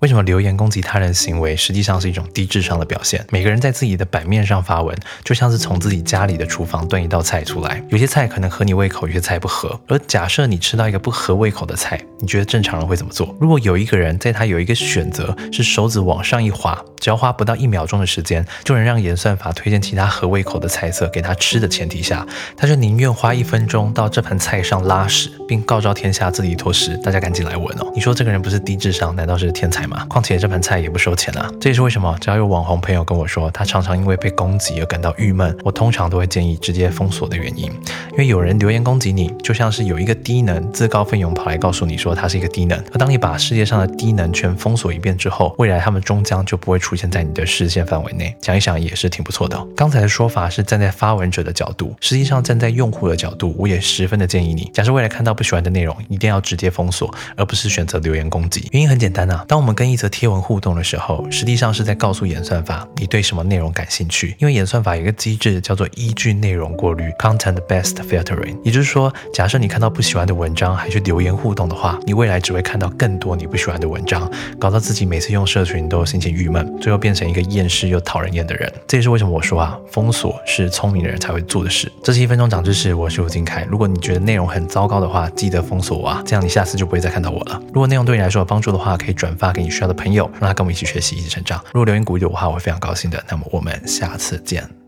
为什么留言攻击他人行为实际上是一种低智商的表现？每个人在自己的版面上发文，就像是从自己家里的厨房端一道菜出来，有些菜可能合你胃口，有些菜不合。而假设你吃到一个不合胃口的菜，你觉得正常人会怎么做？如果有一个人在他有一个选择是手指往上一滑，只要花不到一秒钟的时间，就能让演算法推荐其他合胃口的菜色给他吃的前提下，他就宁愿花一分钟到这盘菜上拉屎，并告昭天下自己一坨屎，大家赶紧来闻哦！你说这个人不是低智商，难道是天才吗？况且这盘菜也不收钱啊！这也是为什么，只要有网红朋友跟我说他常常因为被攻击而感到郁闷，我通常都会建议直接封锁的原因。因为有人留言攻击你，就像是有一个低能自告奋勇跑来告诉你说他是一个低能。而当你把世界上的低能全封锁一遍之后，未来他们终将就不会出现在你的视线范围内。想一想也是挺不错的。刚才的说法是站在发文者的角度，实际上站在用户的角度，我也十分的建议你，假设未来看到不喜欢的内容，一定要直接封锁，而不是选择留言攻击。原因很简单啊，当我们跟一则贴文互动的时候，实际上是在告诉演算法你对什么内容感兴趣。因为演算法有一个机制叫做依据内容过滤 （content based filtering），也就是说，假设你看到不喜欢的文章还去留言互动的话，你未来只会看到更多你不喜欢的文章，搞到自己每次用社群都心情郁闷，最后变成一个厌世又讨人厌的人。这也是为什么我说啊，封锁是聪明的人才会做的事。这是一分钟长知识，我是吴金凯。如果你觉得内容很糟糕的话，记得封锁我啊，这样你下次就不会再看到我了。如果内容对你来说有帮助的话，可以转发给你需要的朋友，让他跟我们一起学习，一起成长。如果留言鼓励我的话，我会非常高兴的。那么我们下次见。